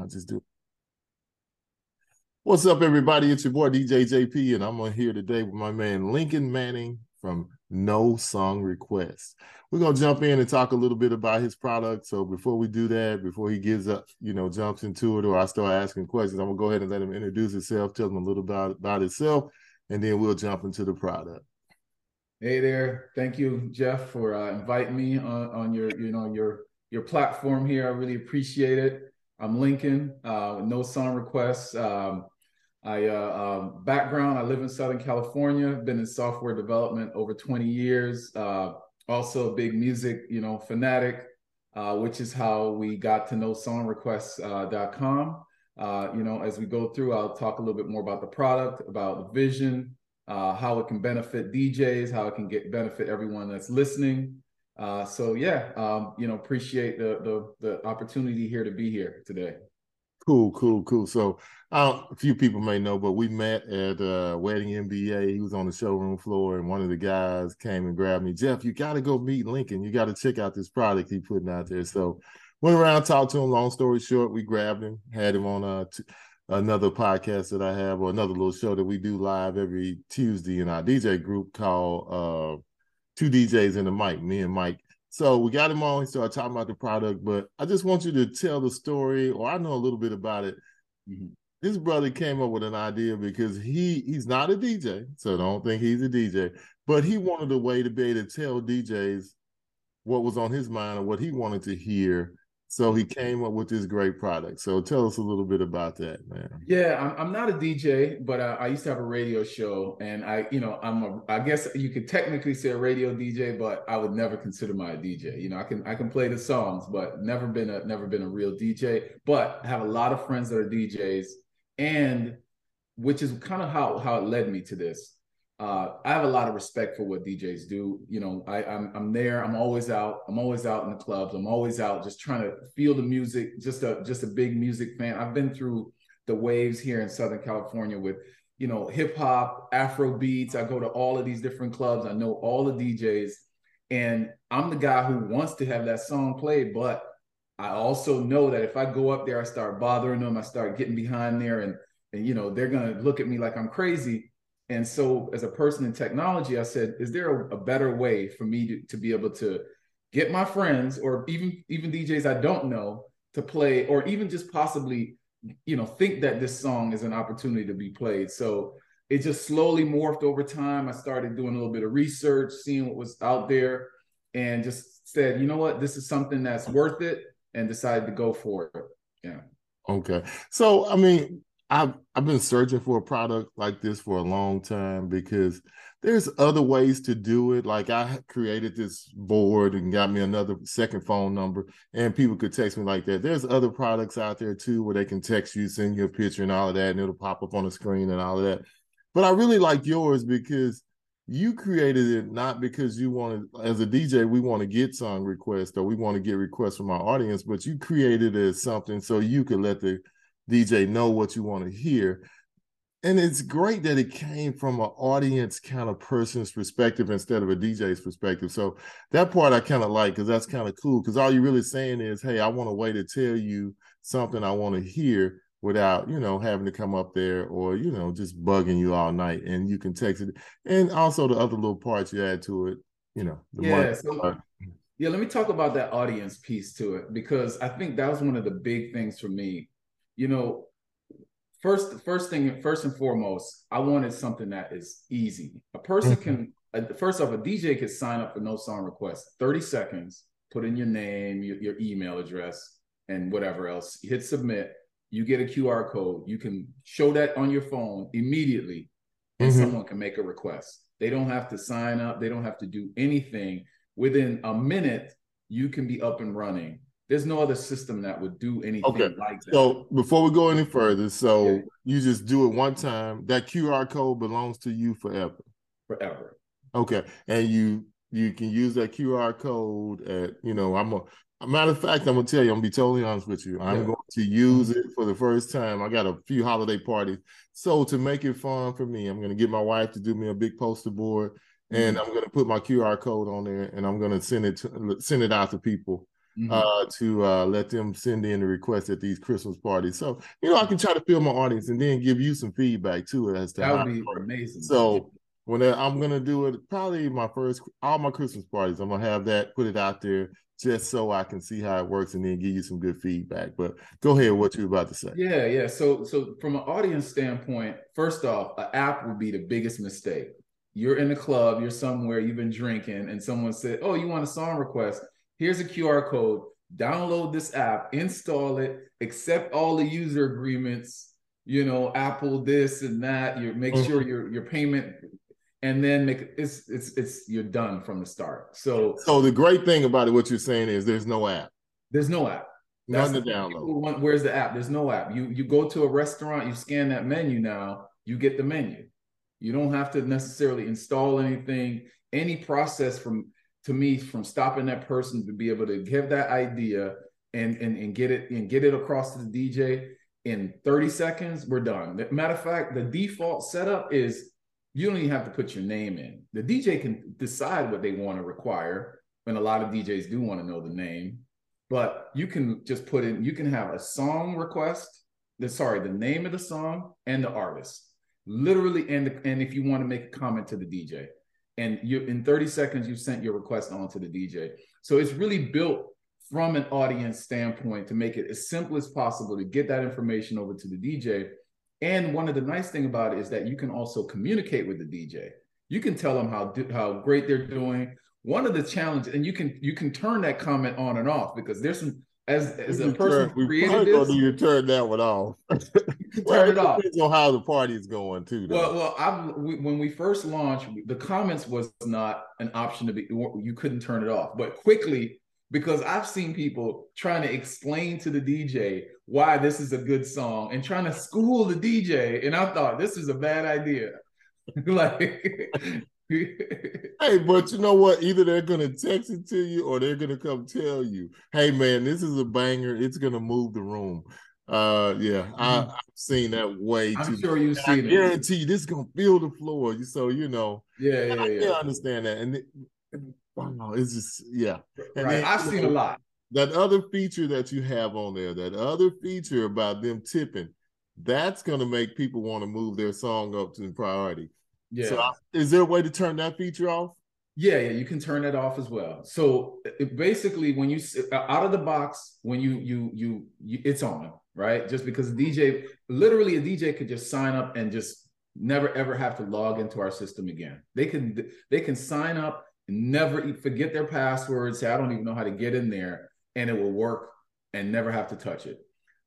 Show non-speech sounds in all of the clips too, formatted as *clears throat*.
I'll just do. What's up, everybody? It's your boy DJ JP, and I'm on here today with my man Lincoln Manning from No Song Request. We're gonna jump in and talk a little bit about his product. So before we do that, before he gives up, you know, jumps into it, or I start asking questions, I'm gonna go ahead and let him introduce himself, tell him a little about about himself, and then we'll jump into the product. Hey there, thank you, Jeff, for uh, inviting me on, on your, you know, your your platform here. I really appreciate it. I'm Lincoln, uh, no song requests. Um, I uh, um, background. I live in Southern California. Been in software development over 20 years. Uh, also a big music, you know, fanatic, uh, which is how we got to nosongrequest.com. Uh, you know, as we go through, I'll talk a little bit more about the product, about the vision, uh, how it can benefit DJs, how it can get benefit everyone that's listening. Uh, so yeah, um, you know, appreciate the, the the opportunity here to be here today. Cool, cool, cool. So uh, a few people may know, but we met at uh, Wedding MBA. He was on the showroom floor, and one of the guys came and grabbed me. Jeff, you got to go meet Lincoln. You got to check out this product he's putting out there. So went around, talked to him. Long story short, we grabbed him, had him on uh, another podcast that I have, or another little show that we do live every Tuesday in our DJ group called uh, Two DJs in the Mic. Me and Mike so we got him on. He started talking about the product, but I just want you to tell the story, or I know a little bit about it. Mm-hmm. This brother came up with an idea because he he's not a DJ, so don't think he's a DJ, but he wanted a way to be able to tell DJs what was on his mind or what he wanted to hear so he came up with this great product. So tell us a little bit about that, man. Yeah, I'm, I'm not a DJ, but I, I, used to have a radio show, and I, you know, I'm a, I guess you could technically say a radio DJ, but I would never consider my a DJ. You know, I can I can play the songs, but never been a never been a real DJ. But I have a lot of friends that are DJs, and which is kind of how how it led me to this uh, I have a lot of respect for what DJs do. You know, I, I'm I'm there. I'm always out. I'm always out in the clubs. I'm always out just trying to feel the music. Just a just a big music fan. I've been through the waves here in Southern California with you know hip hop, Afro beats. I go to all of these different clubs. I know all the DJs, and I'm the guy who wants to have that song played. But I also know that if I go up there, I start bothering them. I start getting behind there, and and you know they're gonna look at me like I'm crazy and so, as a person in technology, I said, is there a, a better way for me to, to be able to get my friends or even even DJs I don't know to play, or even just possibly, you know, think that this song is an opportunity to be played. So it just slowly morphed over time. I started doing a little bit of research, seeing what was out there, and just said, you know what, this is something that's worth it, and decided to go for it. Yeah. Okay. So I mean, I've I've been searching for a product like this for a long time because there's other ways to do it. Like I created this board and got me another second phone number, and people could text me like that. There's other products out there too where they can text you, send you a picture and all of that, and it'll pop up on the screen and all of that. But I really like yours because you created it not because you wanted as a DJ, we want to get song requests or we want to get requests from our audience, but you created it as something so you could let the DJ know what you want to hear. And it's great that it came from an audience kind of person's perspective instead of a DJ's perspective. So that part I kind of like because that's kind of cool. Because all you're really saying is, hey, I want a way to tell you something I want to hear without, you know, having to come up there or, you know, just bugging you all night. And you can text it. And also the other little parts you add to it, you know, yeah. So, yeah, let me talk about that audience piece to it because I think that was one of the big things for me you know, first first thing first and foremost, I wanted something that is easy. A person can uh, first off, a DJ can sign up for no song request, 30 seconds, put in your name, your, your email address, and whatever else. You hit submit, you get a QR code. You can show that on your phone immediately, and mm-hmm. someone can make a request. They don't have to sign up, they don't have to do anything. Within a minute, you can be up and running there's no other system that would do anything okay. like that. So before we go any further, so yeah. you just do it one time. That QR code belongs to you forever. Forever. Okay, and you you can use that QR code at you know I'm a, a matter of fact I'm gonna tell you I'm gonna be totally honest with you I'm yeah. going to use it for the first time. I got a few holiday parties, so to make it fun for me, I'm gonna get my wife to do me a big poster board, and mm-hmm. I'm gonna put my QR code on there, and I'm gonna send it to, send it out to people mm-hmm. uh, to uh, let them send in the requests at these Christmas parties. So you know, I can try to fill my audience and then give you some feedback too as to that would be amazing. So when I'm gonna do it, probably my first all my Christmas parties, I'm gonna have that put it out there just so I can see how it works and then give you some good feedback. But go ahead, what you're about to say? Yeah, yeah. So, so from an audience standpoint, first off, an app would be the biggest mistake. You're in a club, you're somewhere, you've been drinking, and someone said, "Oh, you want a song request? Here's a QR code. Download this app, install it, accept all the user agreements." You know, Apple this and that. You make mm-hmm. sure your your payment and then make it's it's it's you're done from the start. So so the great thing about it, what you're saying is there's no app. There's no app. That's None to download. Want, where's the app? There's no app. You you go to a restaurant, you scan that menu now, you get the menu. You don't have to necessarily install anything. Any process from to me from stopping that person to be able to give that idea and and, and get it and get it across to the DJ in 30 seconds, we're done. Matter of fact, the default setup is you don't even have to put your name in. The DJ can decide what they want to require, and a lot of DJs do want to know the name. But you can just put in, you can have a song request, the sorry, the name of the song and the artist. Literally, and and if you want to make a comment to the DJ. And you in 30 seconds, you've sent your request on to the DJ. So it's really built from an audience standpoint to make it as simple as possible to get that information over to the DJ and one of the nice thing about it is that you can also communicate with the DJ. You can tell them how how great they're doing. One of the challenges, and you can you can turn that comment on and off because there's some as as a person turn, created this, you turn that one off. well, *laughs* turn it, off. Depends on how the party's going too. Though. Well, well, I we, when we first launched, the comments was not an option to be. You couldn't turn it off, but quickly because I've seen people trying to explain to the DJ why this is a good song and trying to school the DJ. And I thought this is a bad idea. *laughs* like hey, but you know what? Either they're gonna text it to you or they're gonna come tell you, hey man, this is a banger, it's gonna move the room. Uh yeah, I, have mm-hmm. seen that way I'm too. sure you've seen I guarantee you this is gonna fill the floor. So you know, yeah, yeah, I yeah. understand that. And it, wow, it's just yeah. And right. Then, I've seen know, a lot that other feature that you have on there, that other feature about them tipping, that's going to make people want to move their song up to priority. Yeah. So, is there a way to turn that feature off? Yeah, yeah, you can turn that off as well. So it, basically, when you out of the box, when you, you you you it's on right. Just because a DJ, literally, a DJ could just sign up and just never ever have to log into our system again. They can they can sign up, and never forget their password, say I don't even know how to get in there, and it will work and never have to touch it.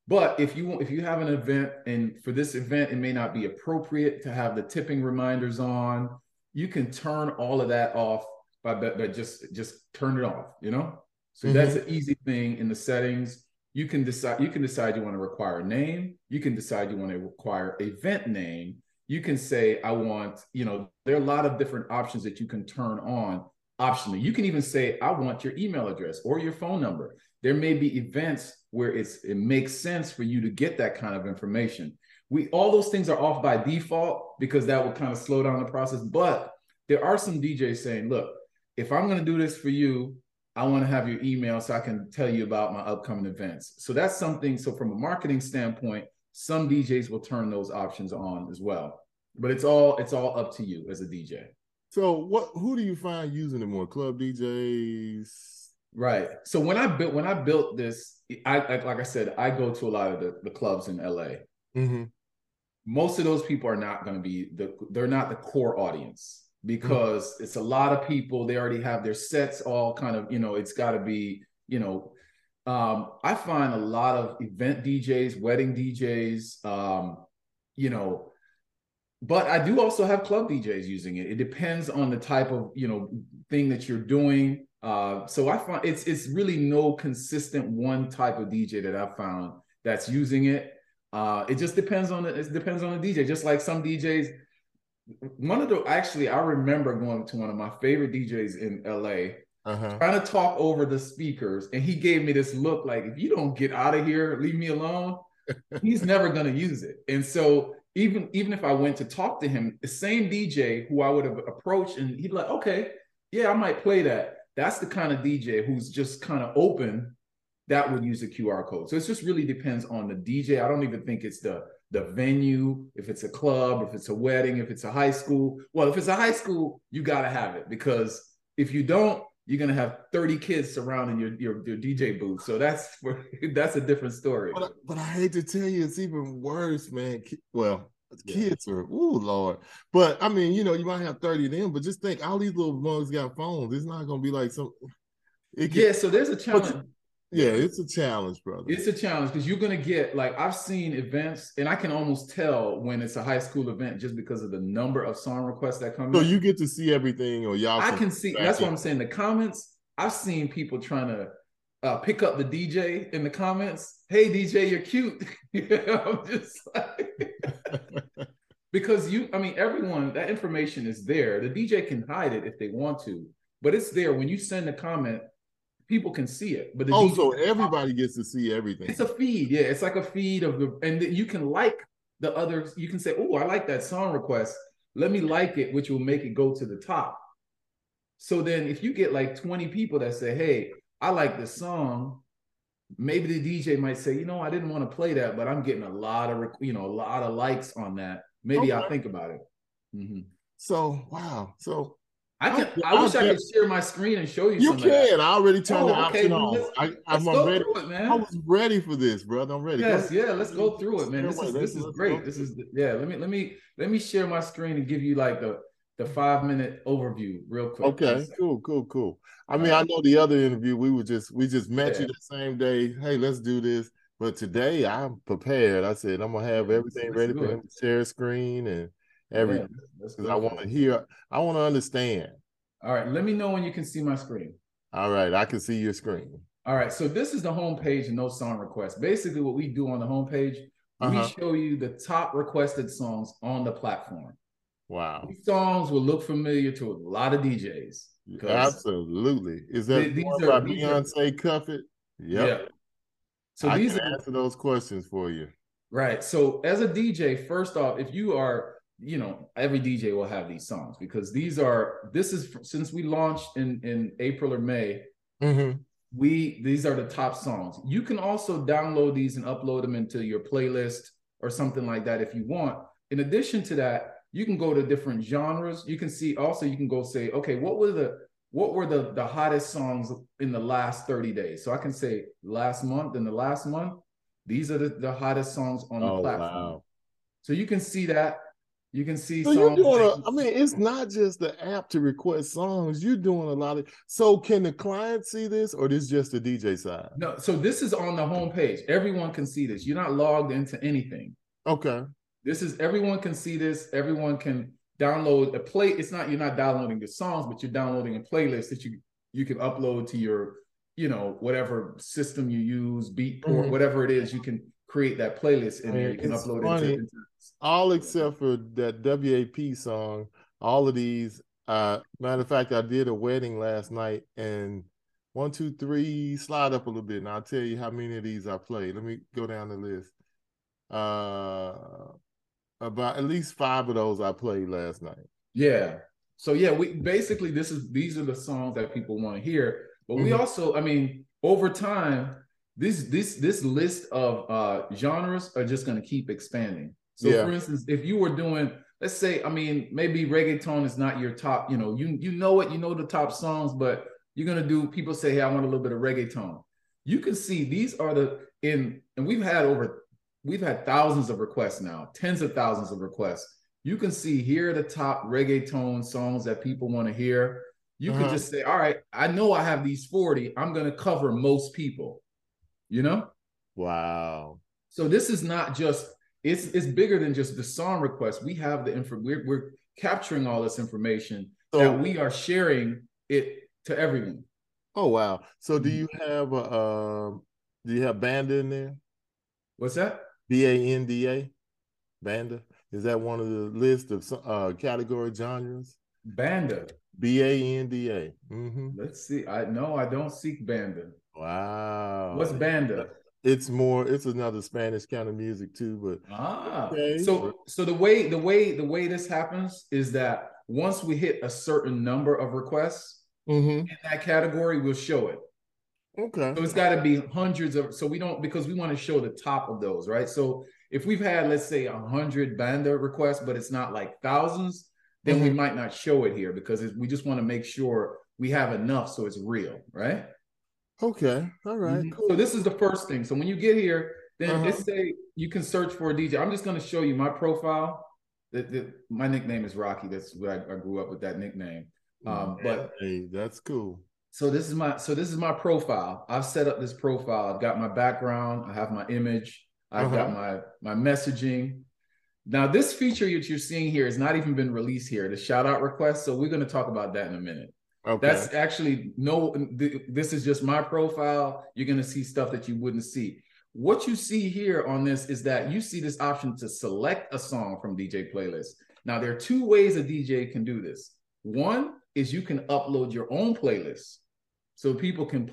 But if you if you have an event and for this event it may not be appropriate to have the tipping reminders on, you can turn all of that off by, by just just turn it off, you know? So mm-hmm. that's an easy thing in the settings. You can decide you can decide you want to require a name, you can decide you want to require event name. You can say I want, you know, there are a lot of different options that you can turn on optionally. You can even say, I want your email address or your phone number. There may be events where it's it makes sense for you to get that kind of information. We all those things are off by default because that would kind of slow down the process. But there are some DJs saying, look, if I'm going to do this for you, I want to have your email so I can tell you about my upcoming events. So that's something. So from a marketing standpoint, some DJs will turn those options on as well. But it's all it's all up to you as a DJ. So what who do you find using it more? Club DJs? Right. So when I built when I built this, I like, like I said, I go to a lot of the, the clubs in LA. Mm-hmm. Most of those people are not going to be the they're not the core audience because mm-hmm. it's a lot of people. They already have their sets all kind of, you know, it's got to be, you know, um, I find a lot of event DJs, wedding DJs, um, you know, but I do also have club DJs using it. It depends on the type of you know thing that you're doing. Uh, so I find it's it's really no consistent one type of DJ that I've found that's using it. Uh, it just depends on the, it depends on the DJ. Just like some DJs, one of the actually I remember going to one of my favorite DJs in LA. Uh-huh. Trying to talk over the speakers, and he gave me this look like, if you don't get out of here, leave me alone, *laughs* he's never gonna use it. And so even even if I went to talk to him, the same DJ who I would have approached, and he'd be like, okay, yeah, I might play that. That's the kind of DJ who's just kind of open that would use a QR code. So it just really depends on the DJ. I don't even think it's the the venue, if it's a club, if it's a wedding, if it's a high school. Well, if it's a high school, you gotta have it because if you don't, you're gonna have 30 kids surrounding your your, your DJ booth. So that's for, *laughs* that's a different story. But, but I hate to tell you, it's even worse, man. Well, kids are oh lord. But I mean, you know, you might have 30 of them, but just think all these little mugs got phones. It's not gonna be like some can, yeah, so there's a challenge. Yeah, it's a challenge, brother. It's a challenge because you're gonna get like I've seen events, and I can almost tell when it's a high school event just because of the number of song requests that come. So in. you get to see everything, or y'all. I can see. That's in. what I'm saying. The comments. I've seen people trying to uh, pick up the DJ in the comments. Hey DJ, you're cute. *laughs* I'm just like *laughs* because you. I mean, everyone. That information is there. The DJ can hide it if they want to, but it's there when you send a comment people can see it. But oh, DJ so everybody gets to see everything. It's a feed, yeah. It's like a feed of the, and you can like the others. You can say, "Oh, I like that song request. Let me like it," which will make it go to the top. So then, if you get like twenty people that say, "Hey, I like this song," maybe the DJ might say, "You know, I didn't want to play that, but I'm getting a lot of, you know, a lot of likes on that. Maybe okay. I'll think about it." Mm-hmm. So wow, so I can. I, I wish I, I could share my screen and show you. You can. I already turned oh, the option off. I, am ready. It, man. I was ready for this, brother. I'm ready. Yes, yeah. Let's go through it, man. This is this is great. This is yeah. Let me let me let me share my screen and give you like the the five minute overview real quick. Okay, cool, cool, cool. I mean, I know the other interview we were just we just met yeah. you the same day. Hey, let's do this. But today I'm prepared. I said I'm gonna have everything ready for him to share screen and everything because yeah, I want to hear. I want to understand. All right, let me know when you can see my screen. All right, I can see your screen. All right, so this is the homepage and no song requests. Basically, what we do on the homepage, uh-huh. we show you the top requested songs on the platform. Wow. These songs will look familiar to a lot of DJs. Absolutely. Is that these are, by Beyonce are, Cuff It? Yep. Yeah. So I these are, answer those questions for you. Right. So as a DJ, first off, if you are you know every dj will have these songs because these are this is since we launched in in april or may mm-hmm. we these are the top songs you can also download these and upload them into your playlist or something like that if you want in addition to that you can go to different genres you can see also you can go say okay what were the what were the the hottest songs in the last 30 days so i can say last month and the last month these are the, the hottest songs on the oh, platform wow. so you can see that you can see. So you're doing. A, I mean, it's not just the app to request songs. You're doing a lot of. So can the client see this, or this just the DJ side? No. So this is on the homepage. Everyone can see this. You're not logged into anything. Okay. This is everyone can see this. Everyone can download a play. It's not you're not downloading the songs, but you're downloading a playlist that you you can upload to your you know whatever system you use, Beatport, mm-hmm. whatever it is. You can create that playlist and. You can upload funny. it into, all except for that WAP song. All of these. Uh, matter of fact, I did a wedding last night, and one, two, three, slide up a little bit, and I'll tell you how many of these I played. Let me go down the list. Uh, about at least five of those I played last night. Yeah. So yeah, we basically this is these are the songs that people want to hear, but mm-hmm. we also, I mean, over time, this this this list of uh genres are just going to keep expanding. So yeah. for instance, if you were doing let's say I mean maybe reggaeton is not your top, you know, you you know it, you know the top songs, but you're going to do people say hey, I want a little bit of reggaeton. You can see these are the in and we've had over we've had thousands of requests now, tens of thousands of requests. You can see here the top reggaeton songs that people want to hear. You uh-huh. can just say, all right, I know I have these 40. I'm going to cover most people you know? Wow. So this is not just it's it's bigger than just the song request. We have the info we're, we're capturing all this information so, that we are sharing it to everyone. Oh wow. So do mm-hmm. you have a uh, do you have band in there? What's that? B A N D A. Banda. Is that one of the list of uh category genres? Banda. B A N D A. Mm-hmm. Let's see. I no, I don't seek Banda. Wow. What's banda? It's more. It's another Spanish kind of music too, but ah. Okay. So so the way the way the way this happens is that once we hit a certain number of requests mm-hmm. in that category, we'll show it. Okay. So it's got to be hundreds of. So we don't because we want to show the top of those, right? So if we've had let's say a hundred banda requests, but it's not like thousands, then mm-hmm. we might not show it here because we just want to make sure we have enough so it's real, right? Okay. All right. mm-hmm. cool. So this is the first thing. So when you get here, then uh-huh. let's say you can search for a DJ. I'm just going to show you my profile. The, the, my nickname is Rocky. That's what I, I grew up with that nickname. Um, but hey, that's cool. So this is my so this is my profile. I've set up this profile. I've got my background. I have my image. I've uh-huh. got my my messaging. Now this feature that you're seeing here has not even been released here. The shout out request. So we're going to talk about that in a minute. Okay. That's actually no. This is just my profile. You're going to see stuff that you wouldn't see. What you see here on this is that you see this option to select a song from DJ playlist. Now there are two ways a DJ can do this. One is you can upload your own playlist so people can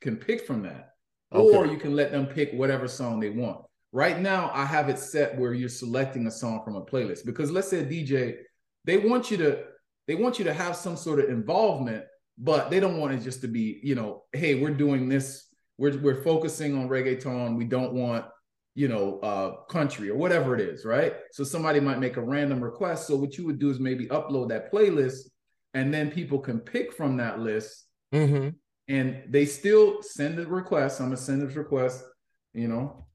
can pick from that. Okay. or you can let them pick whatever song they want. Right now i have it set where you're selecting a song from a playlist. Because let's say a dj they want you to they want you to have some sort of involvement but they don't want it just to be you know hey we're doing this. We're, we're focusing on reggaeton. We don't want you know uh country or whatever it is right? So somebody might make a random request. So what you would do is maybe upload that playlist and then people can pick from that list. Mm-hmm. And they still send a request. I'm gonna send this request, you know.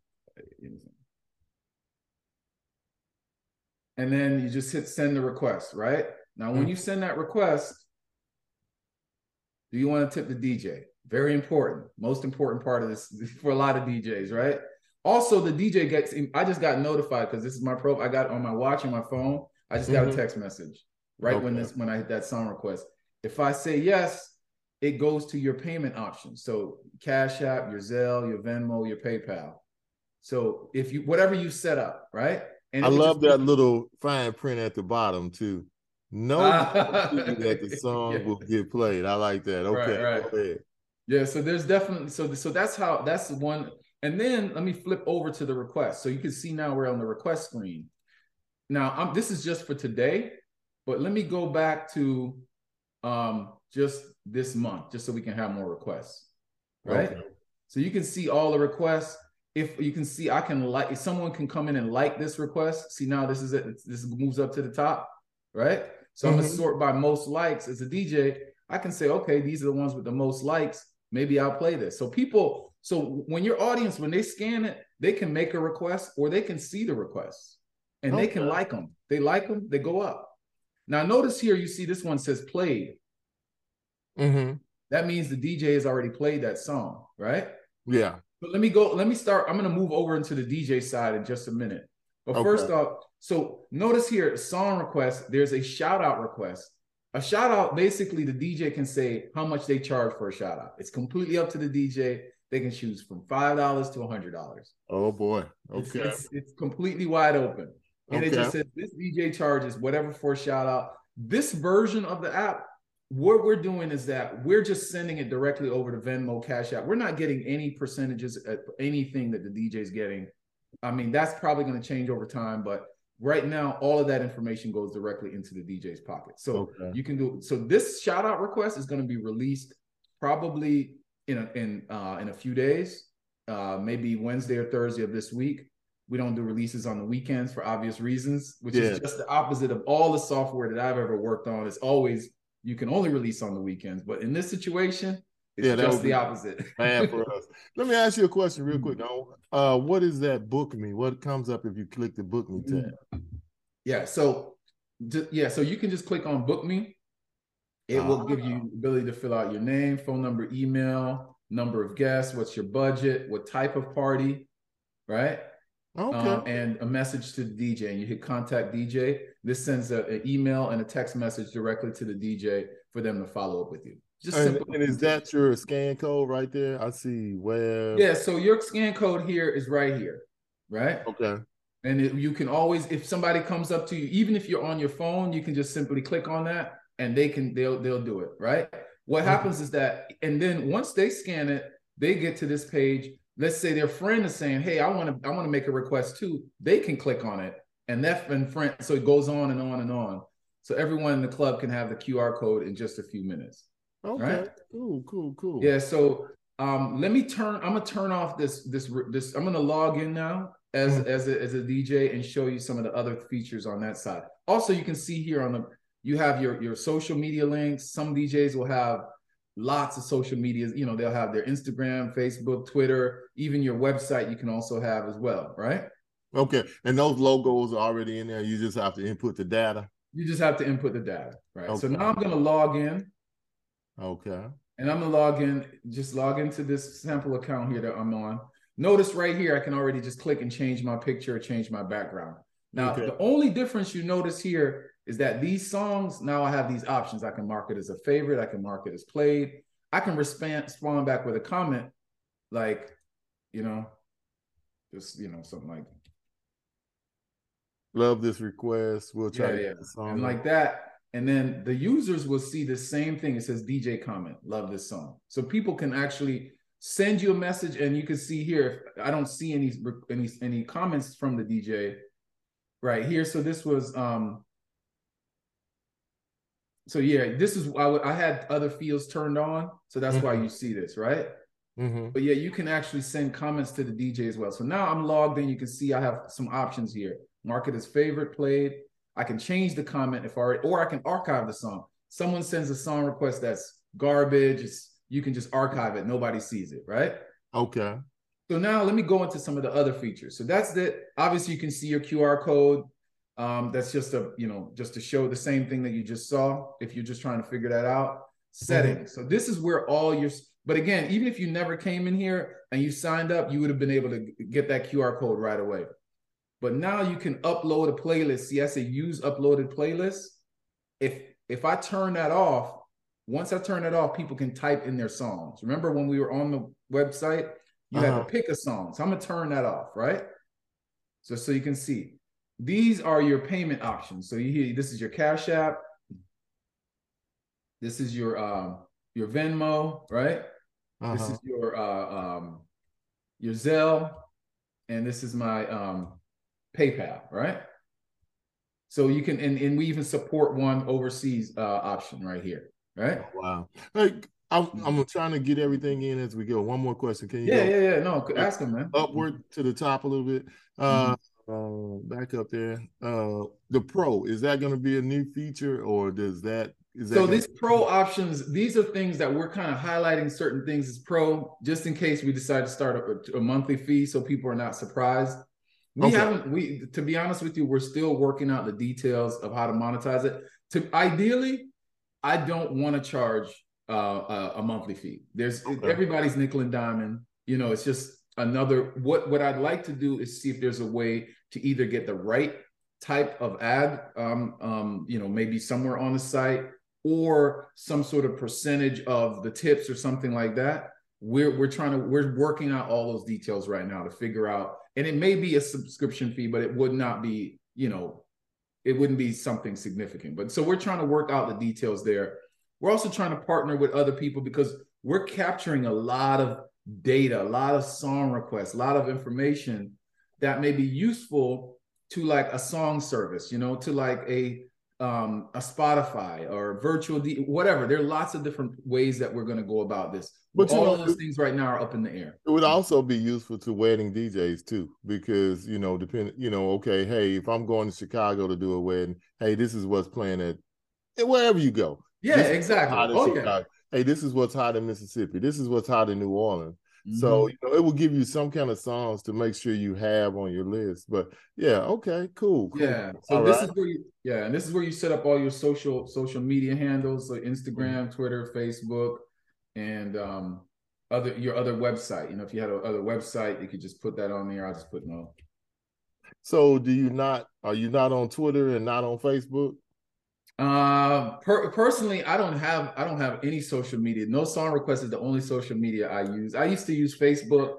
And then you just hit send the request, right? Now, when mm-hmm. you send that request, do you want to tip the DJ? Very important, most important part of this *laughs* for a lot of DJs, right? Also, the DJ gets. I just got notified because this is my pro. I got on my watch and my phone. I just got mm-hmm. a text message right okay. when this when I hit that song request. If I say yes, it goes to your payment option. So Cash App, your Zelle, your Venmo, your PayPal. So if you whatever you set up, right? And I love that little fine print at the bottom too. No ah. that the song *laughs* yeah. will get played. I like that. Okay. Right, right. Yeah, so there's definitely so so that's how that's the one. And then let me flip over to the request. So you can see now we're on the request screen. Now, I'm, this is just for today. But let me go back to um, just this month, just so we can have more requests. Right. Okay. So you can see all the requests. If you can see, I can like if someone can come in and like this request. See now this is it. This moves up to the top, right? So mm-hmm. I'm gonna sort by most likes as a DJ. I can say, okay, these are the ones with the most likes. Maybe I'll play this. So people, so when your audience, when they scan it, they can make a request or they can see the requests and okay. they can like them. They like them, they go up. Now, notice here you see this one says played. Mm-hmm. That means the DJ has already played that song, right? Yeah. But let me go. Let me start. I'm going to move over into the DJ side in just a minute. But okay. first off, so notice here, song request. There's a shout out request. A shout out, basically, the DJ can say how much they charge for a shout out. It's completely up to the DJ. They can choose from five dollars to a hundred dollars. Oh boy. Okay. It's, it's, it's completely wide open and okay. it just says this DJ charges whatever for a shout out. This version of the app, what we're doing is that we're just sending it directly over to Venmo, Cash App. We're not getting any percentages at anything that the DJ is getting. I mean, that's probably going to change over time, but right now, all of that information goes directly into the DJ's pocket. So okay. you can do so. This shout out request is going to be released probably in a, in uh, in a few days, uh, maybe Wednesday or Thursday of this week we don't do releases on the weekends for obvious reasons, which yeah. is just the opposite of all the software that I've ever worked on. It's always you can only release on the weekends, but in this situation, it's yeah, just the opposite. *laughs* Man, for us. Let me ask you a question real quick. Mm-hmm. Uh, what does that book me? What comes up if you click the book me mm-hmm. tab? Yeah, so yeah, so you can just click on book me. It will give you ah. ability to fill out your name, phone number, email, number of guests, what's your budget, what type of party, right? Okay. Um, and a message to the DJ, and you hit contact DJ. This sends a, an email and a text message directly to the DJ for them to follow up with you. Just and, and is that your scan code right there? I see web. Yeah, so your scan code here is right here, right? Okay. And it, you can always, if somebody comes up to you, even if you're on your phone, you can just simply click on that, and they can they'll they'll do it, right? What mm-hmm. happens is that, and then once they scan it, they get to this page let's say their friend is saying, "Hey, I want to I want to make a request too," they can click on it, and that and friend. So it goes on and on and on. So everyone in the club can have the QR code in just a few minutes. Okay. Right? Cool. Cool. Cool. Yeah. So Um, let me turn. I'm gonna turn off this this this. I'm gonna log in now as mm-hmm. as a, as a DJ and show you some of the other features on that side. Also, you can see here on the you have your your social media links. Some DJs will have lots of social media. You know, they'll have their Instagram, Facebook, Twitter, even your website. You can also have as well, right? Okay, and those logos are already in there. You just have to input the data. You just have to input the data, right? Okay. So now I'm going to log in. Okay. And I'm going to log in, just log into this sample account here that I'm on. Notice right here, I can already just click and change my picture, change my background. Now, okay. the only difference you notice here is that these songs, now I have these options. I can mark it as a favorite. I can mark it as played. I can respond, respond back with a comment like, you know, just, you know, something like love this request. We'll try yeah, yeah. and like that. And then the users will see the same thing. It says DJ comment, love this song. So people can actually send you a message, and you can see here. I don't see any any any comments from the DJ right here. So this was um. So yeah, this is I, I had other fields turned on, so that's mm-hmm. why you see this, right? Mm-hmm. But yeah, you can actually send comments to the DJ as well. So now I'm logged in. You can see I have some options here mark it as favorite played. I can change the comment if I or I can archive the song. Someone sends a song request that's garbage. It's, you can just archive it. Nobody sees it, right? Okay. So now let me go into some of the other features. So that's it. Obviously, you can see your QR code. Um, that's just a, you know, just to show the same thing that you just saw. If you're just trying to figure that out, settings. Mm-hmm. So this is where all your, but again, even if you never came in here and you signed up, you would have been able to get that QR code right away. But now you can upload a playlist. See, I say use uploaded playlist. If if I turn that off, once I turn it off, people can type in their songs. Remember when we were on the website, you uh-huh. had to uh-huh. pick a song. So I'm gonna turn that off, right? So so you can see these are your payment options. So you hear this is your Cash App. This is your um your Venmo, right? Uh-huh. This is your uh um your Zelle, and this is my um PayPal, right? So you can, and, and we even support one overseas uh, option right here, right? Oh, wow. Like, I'm, mm-hmm. I'm trying to get everything in as we go. One more question. Can you? Yeah, yeah, yeah. No, ask him, man. Upward to the top a little bit. Uh, mm-hmm. Uh back up there. Uh, the Pro is that going to be a new feature, or does that? Is that so these Pro options, these are things that we're kind of highlighting certain things as Pro, just in case we decide to start a, a monthly fee, so people are not surprised. We okay. haven't we to be honest with you, we're still working out the details of how to monetize it. To ideally, I don't want to charge uh, a, a, monthly fee. There's okay. everybody's nickel and diamond. You know, it's just another what what I'd like to do is see if there's a way to either get the right type of ad um, um, you know, maybe somewhere on the site or some sort of percentage of the tips or something like that. We're we're trying to we're working out all those details right now to figure out and it may be a subscription fee, but it would not be, you know, it wouldn't be something significant. But so we're trying to work out the details there. We're also trying to partner with other people because we're capturing a lot of data, a lot of song requests, a lot of information that may be useful to like a song service, you know, to like a um, a Spotify or virtual D, whatever. There are lots of different ways that we're going to go about this. But all know, those things right now are up in the air. It would also be useful to wedding DJs too, because you know, depend, you know, okay, hey, if I'm going to Chicago to do a wedding, hey, this is what's playing at wherever you go. Yeah, exactly. Okay. Hey, this is what's hot in Mississippi. This is what's hot in New Orleans. Mm-hmm. So you know, it will give you some kind of songs to make sure you have on your list. But yeah, okay, cool. cool. Yeah. So all this right. is where you yeah, and this is where you set up all your social social media handles, like Instagram, mm-hmm. Twitter, Facebook, and um other your other website. You know, if you had a other website, you could just put that on there. I'll just put no. So do you not are you not on Twitter and not on Facebook? Uh, per- personally, I don't have I don't have any social media. No song request is the only social media I use. I used to use Facebook.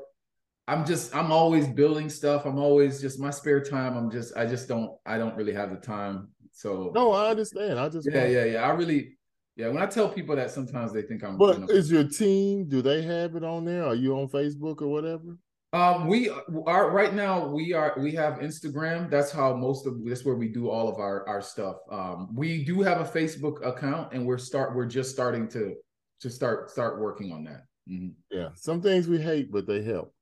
I'm just I'm always building stuff. I'm always just my spare time. I'm just I just don't I don't really have the time. So no, I understand. I just yeah yeah yeah. I really yeah. When I tell people that, sometimes they think I'm. But you know, is your team? Do they have it on there? Are you on Facebook or whatever? Um, we are right now. We are we have Instagram. That's how most of that's where we do all of our our stuff. Um, we do have a Facebook account, and we're start we're just starting to to start start working on that. Mm-hmm. Yeah, some things we hate, but they help.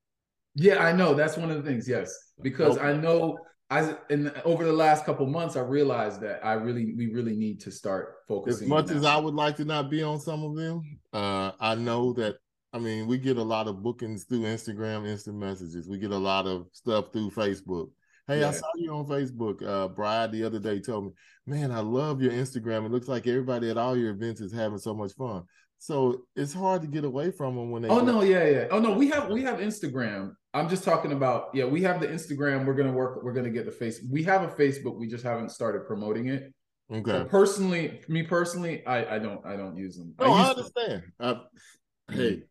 Yeah, I know. That's one of the things. Yes, because okay. I know I in over the last couple months, I realized that I really we really need to start focusing. As much as I would like to not be on some of them, uh, I know that. I mean, we get a lot of bookings through Instagram, instant messages. We get a lot of stuff through Facebook. Hey, yeah. I saw you on Facebook. Uh, Brad the other day told me, "Man, I love your Instagram. It looks like everybody at all your events is having so much fun." So it's hard to get away from them when they. Oh no, yeah, yeah. Oh no, we have we have Instagram. I'm just talking about yeah. We have the Instagram. We're gonna work. We're gonna get the face. We have a Facebook. We just haven't started promoting it. Okay. So personally, me personally, I I don't I don't use them. No, I, I understand. Uh, hey,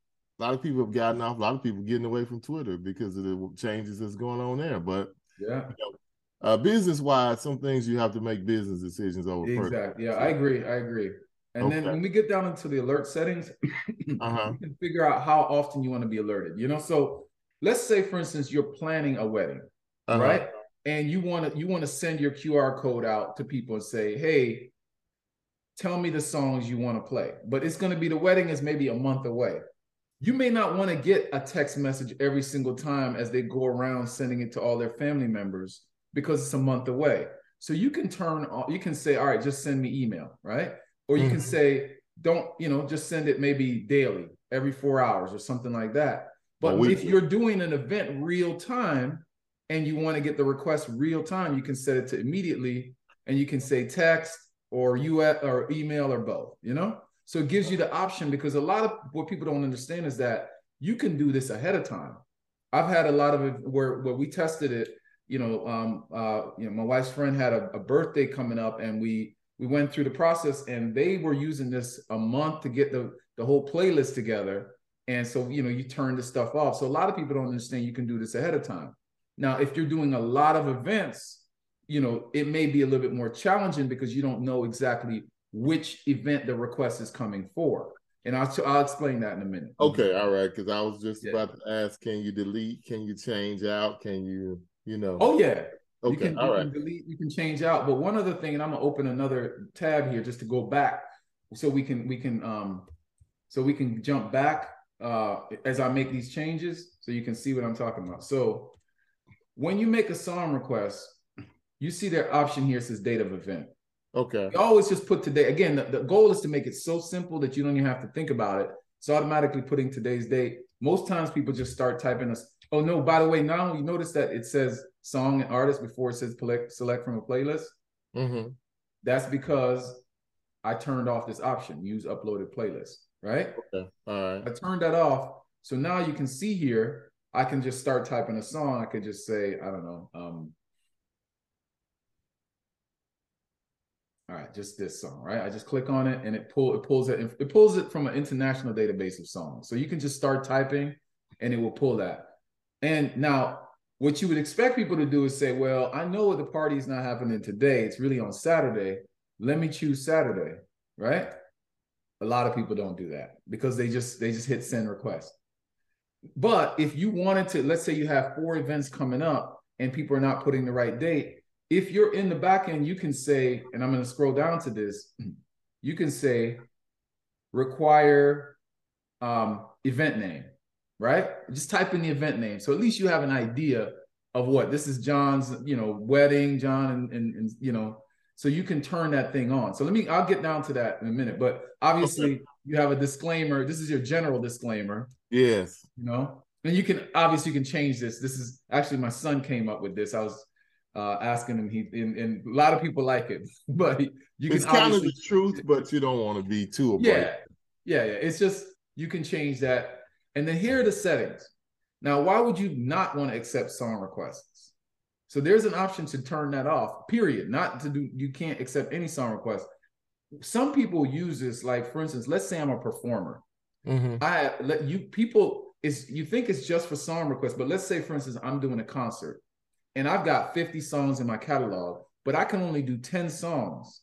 a lot of people have gotten off. A lot of people getting away from Twitter because of the changes that's going on there. But yeah. You know, uh, business wise, some things you have to make business decisions over. Exactly. Yeah, I agree. I agree. And okay. then when we get down into the alert settings, *coughs* uh-huh. you can figure out how often you want to be alerted. You know, so let's say, for instance, you're planning a wedding, uh-huh. right? And you want to you want to send your QR code out to people and say, "Hey, tell me the songs you want to play." But it's going to be the wedding is maybe a month away. You may not want to get a text message every single time as they go around sending it to all their family members because it's a month away. So you can turn on, you can say, "All right, just send me email," right? Or you mm-hmm. can say, don't, you know, just send it maybe daily, every four hours or something like that. But well, if you're doing an event real time and you want to get the request real time, you can set it to immediately and you can say text or US or email or both, you know? So it gives you the option because a lot of what people don't understand is that you can do this ahead of time. I've had a lot of it where, where we tested it, you know, um, uh, you know, my wife's friend had a, a birthday coming up and we we went through the process and they were using this a month to get the the whole playlist together. And so you know you turn the stuff off. So a lot of people don't understand you can do this ahead of time. Now if you're doing a lot of events you know it may be a little bit more challenging because you don't know exactly which event the request is coming for and I'll, I'll explain that in a minute okay all right because i was just yeah. about to ask can you delete can you change out can you you know oh yeah Okay, you can, all you right. Can delete, you can change out. But one other thing, and I'm gonna open another tab here just to go back, so we can we can um, so we can jump back uh, as I make these changes, so you can see what I'm talking about. So when you make a song request, you see their option here says date of event. Okay. You always just put today. Again, the, the goal is to make it so simple that you don't even have to think about it. It's automatically putting today's date. Most times people just start typing us. Oh no! By the way, now you notice that it says song and artist before it says select, select from a playlist. Mm-hmm. That's because I turned off this option, use uploaded playlist, right? Okay. All right. I turned that off. So now you can see here, I can just start typing a song. I could just say, I don't know, um, all right, just this song, right? I just click on it and it pull it pulls it it pulls it from an international database of songs. So you can just start typing and it will pull that. And now what you would expect people to do is say, well, I know the party is not happening today. It's really on Saturday. Let me choose Saturday, right? A lot of people don't do that because they just they just hit send request. But if you wanted to, let's say you have four events coming up and people are not putting the right date, if you're in the back end, you can say, and I'm going to scroll down to this, *clears throat* you can say require um, event name right? Just type in the event name. So at least you have an idea of what this is John's, you know, wedding, John, and, and, and you know, so you can turn that thing on. So let me, I'll get down to that in a minute. But obviously, you have a disclaimer. This is your general disclaimer. Yes. You know, and you can obviously you can change this. This is actually my son came up with this. I was uh, asking him. He and, and, a lot of people like it, *laughs* but you can. It's kind of the truth, but you don't want to be too. Yeah, yeah, yeah. It's just you can change that and then here are the settings. Now, why would you not want to accept song requests? So there's an option to turn that off, period. Not to do, you can't accept any song request. Some people use this, like for instance, let's say I'm a performer. Mm-hmm. I let you people is you think it's just for song requests, but let's say for instance, I'm doing a concert and I've got 50 songs in my catalog, but I can only do 10 songs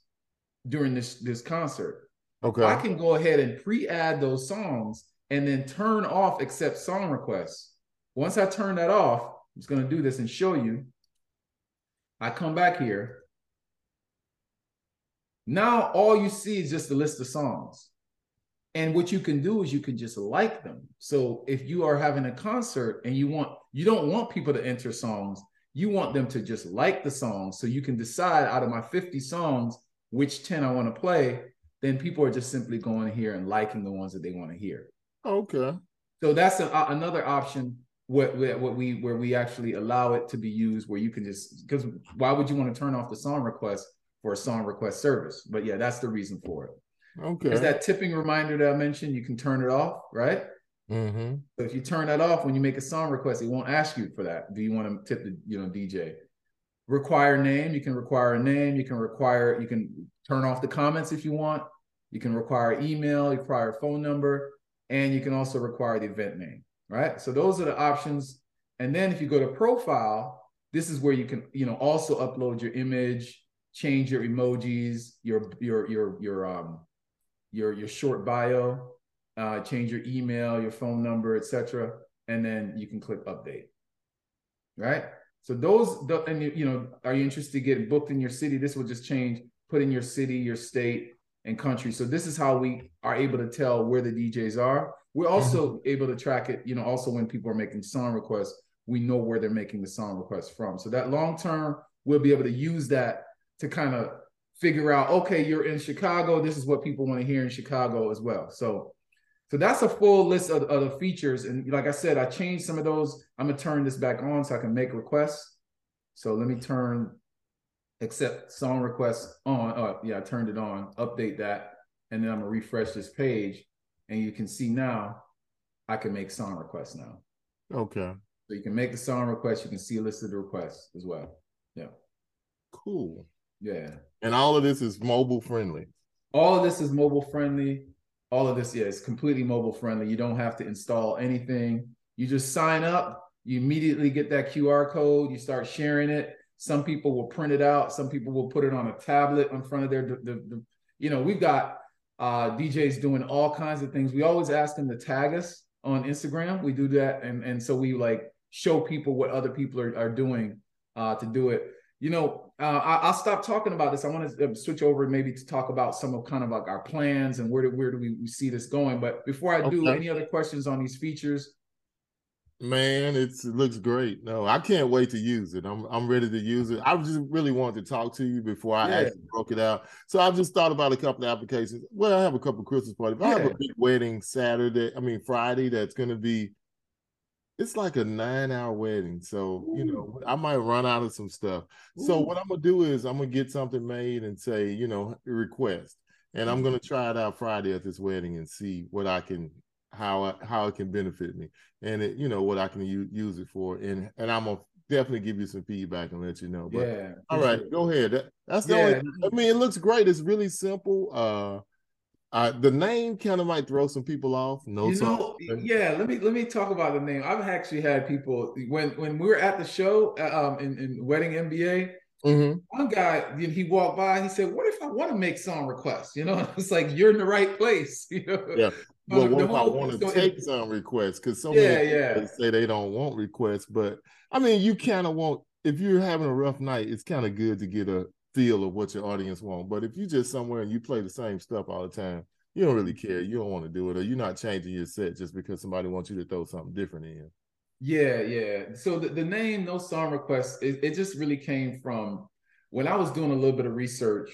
during this this concert. Okay. I can go ahead and pre-add those songs and then turn off accept song requests. Once I turn that off, I'm just going to do this and show you. I come back here. Now all you see is just a list of songs. And what you can do is you can just like them. So if you are having a concert and you want you don't want people to enter songs, you want them to just like the song So you can decide out of my 50 songs which 10 I want to play. Then people are just simply going here and liking the ones that they want to hear. Okay. So that's a, another option what what we where we actually allow it to be used where you can just because why would you want to turn off the song request for a song request service? But yeah, that's the reason for it. Okay. Is that tipping reminder that I mentioned? You can turn it off, right? Mm-hmm. So if you turn that off when you make a song request, it won't ask you for that. Do you want to tip the you know DJ? Require name. You can require a name. You can require. You can turn off the comments if you want. You can require email. You require phone number, and you can also require the event name right? So those are the options. And then if you go to profile, this is where you can, you know, also upload your image, change your emojis, your your your your um your your short bio, uh, change your email, your phone number, etc. And then you can click update. Right. So those, the, and you, you know, are you interested to get booked in your city? This will just change, put in your city, your state, and country. So this is how we are able to tell where the DJs are. We're also mm-hmm. able to track it, you know, also when people are making song requests, we know where they're making the song requests from. So that long term, we'll be able to use that to kind of figure out, okay, you're in Chicago. This is what people want to hear in Chicago as well. So so that's a full list of, of the features. And like I said, I changed some of those. I'm gonna turn this back on so I can make requests. So let me turn accept song requests on. Uh, yeah, I turned it on, update that, and then I'm gonna refresh this page and you can see now I can make song requests now. Okay. So you can make the song request. You can see a list of the requests as well. Yeah. Cool. Yeah. And all of this is mobile friendly. All of this is mobile friendly. All of this, yeah, is completely mobile friendly. You don't have to install anything. You just sign up. You immediately get that QR code. You start sharing it. Some people will print it out. Some people will put it on a tablet in front of their, the, the, you know, we've got uh, DJs doing all kinds of things. We always ask them to tag us on Instagram. We do that, and and so we like show people what other people are, are doing uh, to do it. You know, uh, I, will stop talking about this. I want to uh, switch over maybe to talk about some of kind of like our plans and where do where do we, we see this going. But before I do, okay. any other questions on these features? Man, it's it looks great. No, I can't wait to use it. I'm I'm ready to use it. I just really wanted to talk to you before I yeah. actually broke it out. So I've just thought about a couple of applications. Well, I have a couple of Christmas parties. I have a big wedding Saturday. I mean Friday. That's going to be. It's like a nine hour wedding, so Ooh. you know I might run out of some stuff. Ooh. So what I'm gonna do is I'm gonna get something made and say you know request, and I'm gonna mm-hmm. try it out Friday at this wedding and see what I can how how it can benefit me and it, you know what I can u- use it for and and I'm gonna definitely give you some feedback and let you know. But yeah, all right, sure. go ahead. That, that's the yeah. only. I mean, it looks great. It's really simple. Uh, uh, the name kind of might throw some people off. No, you know, yeah. Let me let me talk about the name. I've actually had people when when we were at the show uh, um, in, in Wedding MBA. Mm-hmm. One guy, he walked by. He said, "What if I want to make song requests?" You know, *laughs* it's like you're in the right place. *laughs* You know, yeah well, what if I want to take some requests? Because so yeah, many yeah. say they don't want requests, but I mean, you kind of want. If you're having a rough night, it's kind of good to get a feel of what your audience want. But if you just somewhere and you play the same stuff all the time, you don't really care. You don't want to do it, or you're not changing your set just because somebody wants you to throw something different in. Yeah, yeah. So the, the name No Song Requests, it, it just really came from when I was doing a little bit of research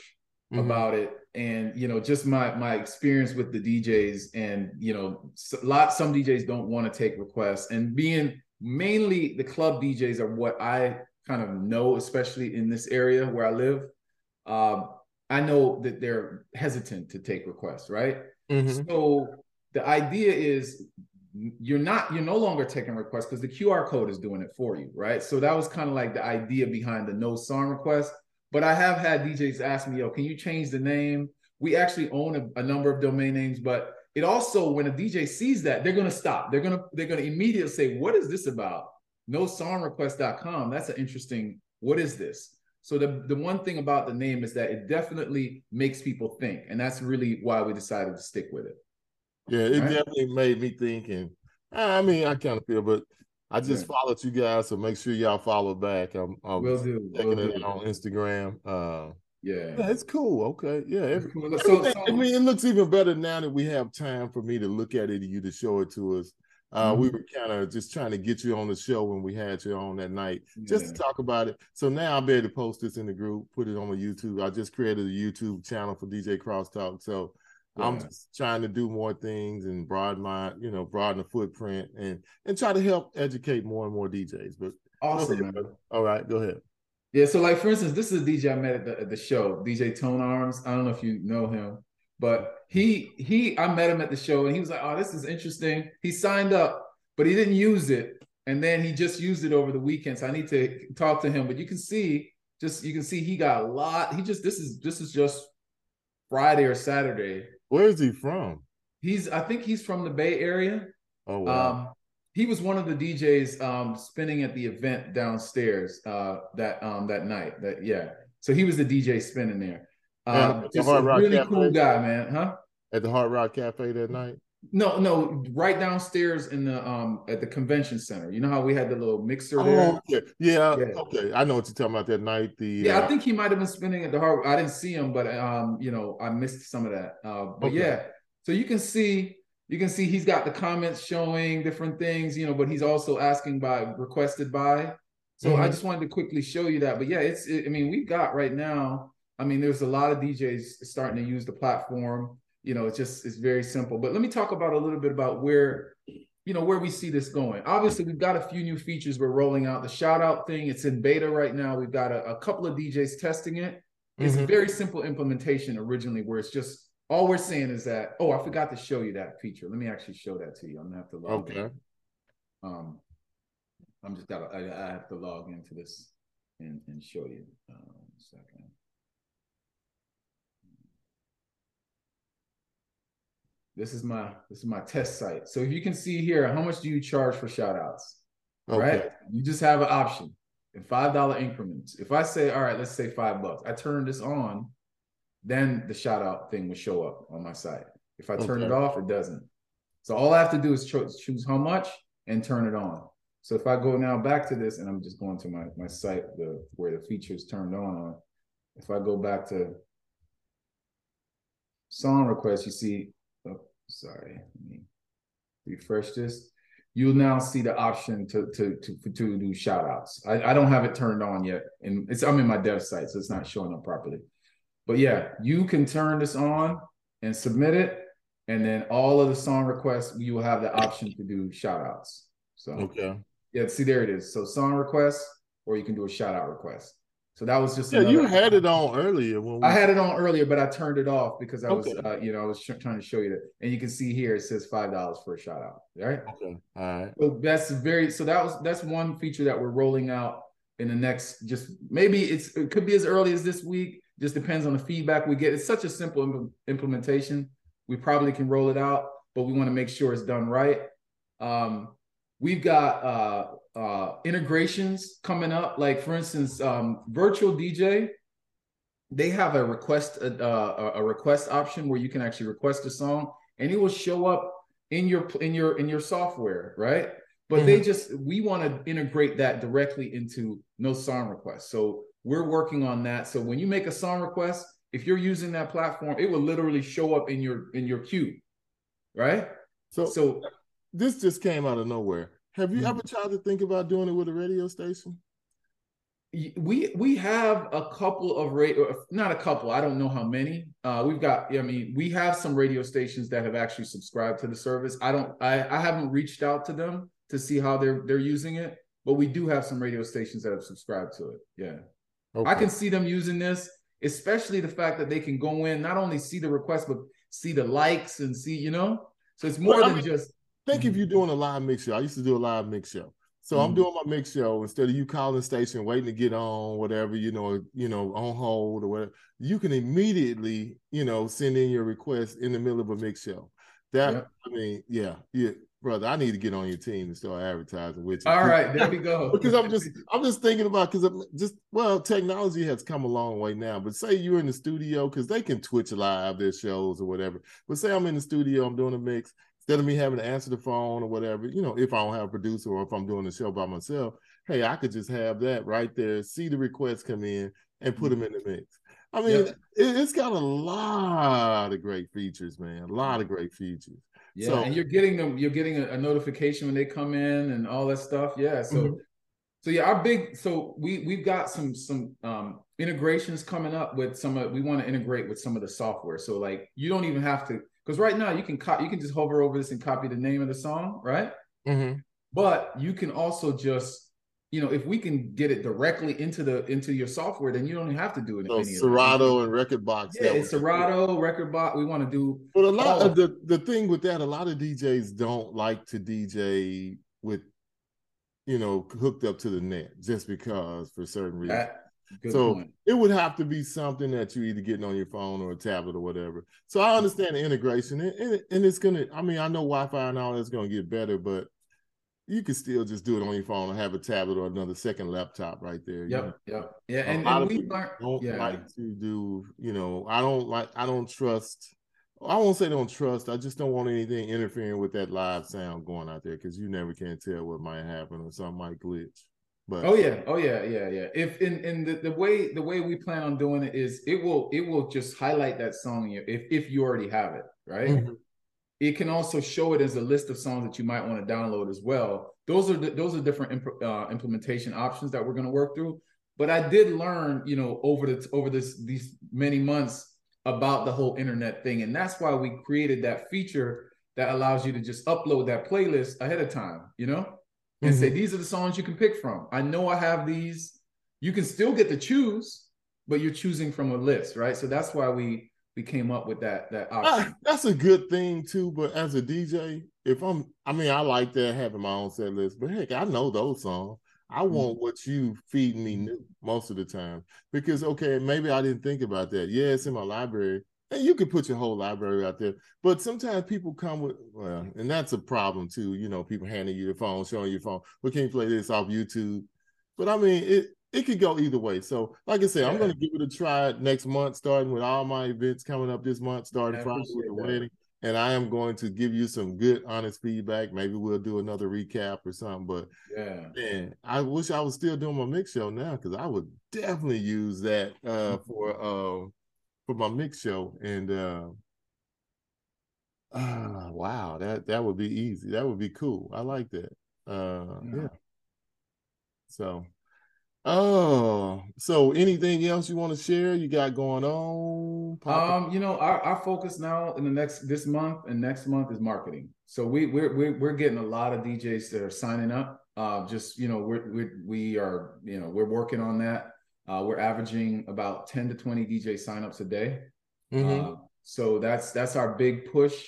mm-hmm. about it and you know just my my experience with the DJs and you know a lot some DJs don't want to take requests and being mainly the club DJs are what I kind of know especially in this area where I live um, I know that they're hesitant to take requests right mm-hmm. so the idea is you're not you're no longer taking requests because the QR code is doing it for you right so that was kind of like the idea behind the no song request but I have had DJs ask me, yo, can you change the name? We actually own a, a number of domain names, but it also when a DJ sees that, they're gonna stop. They're gonna they're gonna immediately say, what is this about? Nosongrequest.com. That's an interesting, what is this? So the, the one thing about the name is that it definitely makes people think. And that's really why we decided to stick with it. Yeah, it right? definitely made me think. And I mean, I kind of feel, but I just yeah. followed you guys, so make sure y'all follow back. I'm, I'm Will do. checking Will it do. on Instagram. Uh, Yeah. yeah, it's cool. Okay, yeah. Every, so, so, I mean, it looks even better now that we have time for me to look at it and you to show it to us. Uh, mm-hmm. We were kind of just trying to get you on the show when we had you on that night, just to talk about it. So now I'll be able to post this in the group, put it on my YouTube. I just created a YouTube channel for DJ Crosstalk, so yeah. I'm just trying to do more things and broaden my, you know, broaden the footprint and and try to help educate more and more DJs. But awesome, All right, go ahead. Yeah, so like for instance, this is a DJ I met at the, at the show, DJ Tone Arms. I don't know if you know him, but he he I met him at the show and he was like, "Oh, this is interesting." He signed up, but he didn't use it, and then he just used it over the weekend. So I need to talk to him. But you can see, just you can see, he got a lot. He just this is this is just Friday or Saturday. Where is he from? He's I think he's from the Bay Area. Oh wow. Um, he was one of the DJs um, spinning at the event downstairs uh, that um, that night. That yeah. So he was the DJ spinning there. Um, just a really Cafe? cool guy, man. Huh? At the Hard Rock Cafe that night. No, no, right downstairs in the um at the convention center. You know how we had the little mixer there? Oh, okay. Yeah, yeah, okay. I know what you're talking about that night. The yeah, uh, I think he might have been spinning at the hard. I didn't see him, but um, you know, I missed some of that. Uh, but okay. yeah, so you can see you can see he's got the comments showing different things, you know, but he's also asking by requested by. So mm-hmm. I just wanted to quickly show you that. But yeah, it's it, I mean, we've got right now, I mean, there's a lot of DJs starting to use the platform. You know, it's just it's very simple. But let me talk about a little bit about where you know where we see this going obviously we've got a few new features we're rolling out the shout out thing it's in beta right now we've got a, a couple of djs testing it it's mm-hmm. a very simple implementation originally where it's just all we're saying is that, oh, I forgot to show you that feature. Let me actually show that to you. I'm gonna have to log okay. in. Um, I'm just gotta I, I, have to log into this and, and show you. Um, second. This is my this is my test site. So if you can see here, how much do you charge for shout outs? Okay. Right? You just have an option in five dollar increments. If I say, all right, let's say five bucks, I turn this on then the shout out thing will show up on my site. If I turn okay. it off, it doesn't. So all I have to do is cho- choose how much and turn it on. So if I go now back to this, and I'm just going to my, my site the where the features turned on on. If I go back to song requests, you see, sorry, let me refresh this. You'll now see the option to to to to do shout outs. I, I don't have it turned on yet, and it's I'm in my dev site, so it's not showing up properly. But yeah, you can turn this on and submit it. And then all of the song requests, you will have the option to do shout outs. So okay. Yeah, see there it is. So song requests, or you can do a shout out request. So that was just yeah. You had it on earlier. When we... I had it on earlier, but I turned it off because I okay. was, uh, you know, I was trying to show you that. And you can see here it says five dollars for a shout out. Right. Okay. All right. So that's very. So that was that's one feature that we're rolling out in the next. Just maybe it's it could be as early as this week. Just depends on the feedback we get. It's such a simple Im- implementation. We probably can roll it out, but we want to make sure it's done right. Um, we've got uh, uh, integrations coming up. Like for instance, um, Virtual DJ, they have a request uh, a, a request option where you can actually request a song, and it will show up in your in your in your software, right? But mm-hmm. they just we want to integrate that directly into no song request. So we're working on that. So when you make a song request, if you're using that platform, it will literally show up in your in your queue, right? So so this just came out of nowhere. Have you mm-hmm. ever tried to think about doing it with a radio station? We we have a couple of radio, not a couple. I don't know how many. Uh, we've got. I mean, we have some radio stations that have actually subscribed to the service. I don't. I I haven't reached out to them to see how they're they're using it, but we do have some radio stations that have subscribed to it. Yeah. Okay. I can see them using this, especially the fact that they can go in, not only see the request, but see the likes and see, you know. So it's more well, than I mean, just. Think if you're doing a live mix show. I used to do a live mix show. So mm-hmm. I'm doing my mix show instead of you calling the station, waiting to get on, whatever, you know, you know, on hold or whatever. You can immediately, you know, send in your request in the middle of a mix show. That yep. I mean, yeah, yeah brother, I need to get on your team and start advertising with you. All *laughs* right, there we go. because I'm just I'm just thinking about because I'm just well, technology has come a long way now. But say you're in the studio because they can Twitch live their shows or whatever. But say I'm in the studio, I'm doing a mix. Instead of me having to answer the phone or whatever, you know, if I don't have a producer or if I'm doing the show by myself, hey, I could just have that right there, see the requests come in and put them in the mix. I mean, it, has got a lot of great features, man. A lot of great features. Yeah, so, and you're getting them. You're getting a, a, notification when they come in and all that stuff. Yeah. So, mm-hmm. so yeah, our big. So we we've got some some um integrations coming up with some of. We want to integrate with some of the software. So like, you don't even have to because right now you can co- you can just hover over this and copy the name of the song, right? Mm-hmm. But you can also just you know, if we can get it directly into the into your software, then you don't have to do it. So Serato and Rekordbox. Yeah, it's Serato, Rekordbox. We want to do. But a lot of the the thing with that, a lot of DJs don't like to DJ with, you know, hooked up to the net just because for certain reasons. So point. it would have to be something that you're either getting on your phone or a tablet or whatever. So I understand the integration, and, and, and it's gonna. I mean, I know Wi-Fi and all that's gonna get better, but you can still just do it on your phone or have a tablet or another second laptop right there. Yep, yep, yeah. And, and we learned, don't yeah. like to do, you know, I don't like, I don't trust. I won't say don't trust. I just don't want anything interfering with that live sound going out there because you never can tell what might happen or something might glitch. But oh yeah, oh yeah, yeah, yeah. If in in the, the way the way we plan on doing it is it will it will just highlight that song if if you already have it right. Mm-hmm it can also show it as a list of songs that you might want to download as well. Those are the, those are different imp- uh, implementation options that we're going to work through. But I did learn, you know, over the over this these many months about the whole internet thing, and that's why we created that feature that allows you to just upload that playlist ahead of time, you know, and mm-hmm. say these are the songs you can pick from. I know I have these. You can still get to choose, but you're choosing from a list, right? So that's why we we came up with that that ah, option. that's a good thing too. But as a DJ, if I'm, I mean, I like that having my own set list. But heck, I know those songs. I mm-hmm. want what you feed me new most of the time because okay, maybe I didn't think about that. Yeah, it's in my library, and you can put your whole library out there. But sometimes people come with well, and that's a problem too. You know, people handing you the phone, showing you phone. We can't play this off YouTube. But I mean, it it could go either way. So, like I said, yeah. I'm going to give it a try next month, starting with all my events coming up this month, starting Friday with the wedding. And I am going to give you some good, honest feedback. Maybe we'll do another recap or something. But yeah, man, I wish I was still doing my mix show now because I would definitely use that uh, *laughs* for uh, for my mix show. And uh, uh, wow, that that would be easy. That would be cool. I like that. Uh, yeah. yeah. So Oh, so anything else you want to share? You got going on? Um, you know, our, our focus now in the next this month and next month is marketing. So we we're we're, we're getting a lot of DJs that are signing up. Uh, just you know, we're, we're we are you know we're working on that. Uh, we're averaging about ten to twenty DJ signups a day. Mm-hmm. Uh, so that's that's our big push.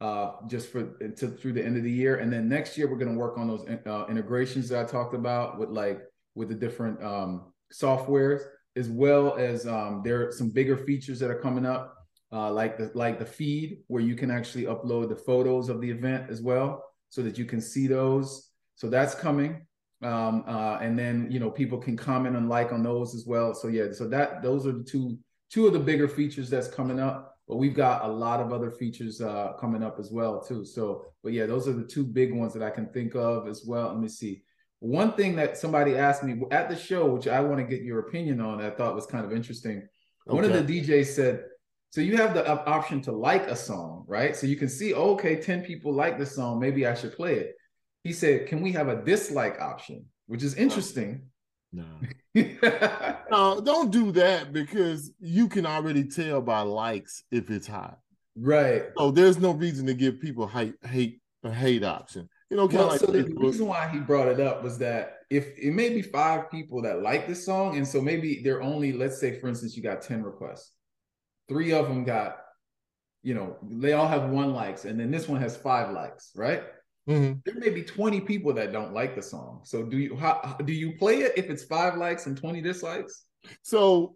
Uh, just for to, through the end of the year, and then next year we're going to work on those uh, integrations that I talked about with like with the different um, softwares, as well as um, there are some bigger features that are coming up, uh, like the like the feed where you can actually upload the photos of the event as well, so that you can see those. So that's coming. Um, uh, and then you know people can comment and like on those as well. So yeah, so that those are the two two of the bigger features that's coming up. But we've got a lot of other features uh, coming up as well too. So, but yeah, those are the two big ones that I can think of as well. Let me see. One thing that somebody asked me at the show, which I want to get your opinion on, I thought was kind of interesting. Okay. One of the DJs said, so you have the option to like a song, right? So you can see, oh, okay, 10 people like the song. Maybe I should play it. He said, can we have a dislike option? Which is oh, interesting. No. *laughs* no, don't do that because you can already tell by likes if it's hot. Right. So there's no reason to give people hate hate a hate option. You know, well, like so the reason why he brought it up was that if it may be five people that like this song, and so maybe they're only, let's say, for instance, you got 10 requests. Three of them got, you know, they all have one likes, and then this one has five likes, right? Mm-hmm. There may be 20 people that don't like the song. So do you how do you play it if it's five likes and 20 dislikes? So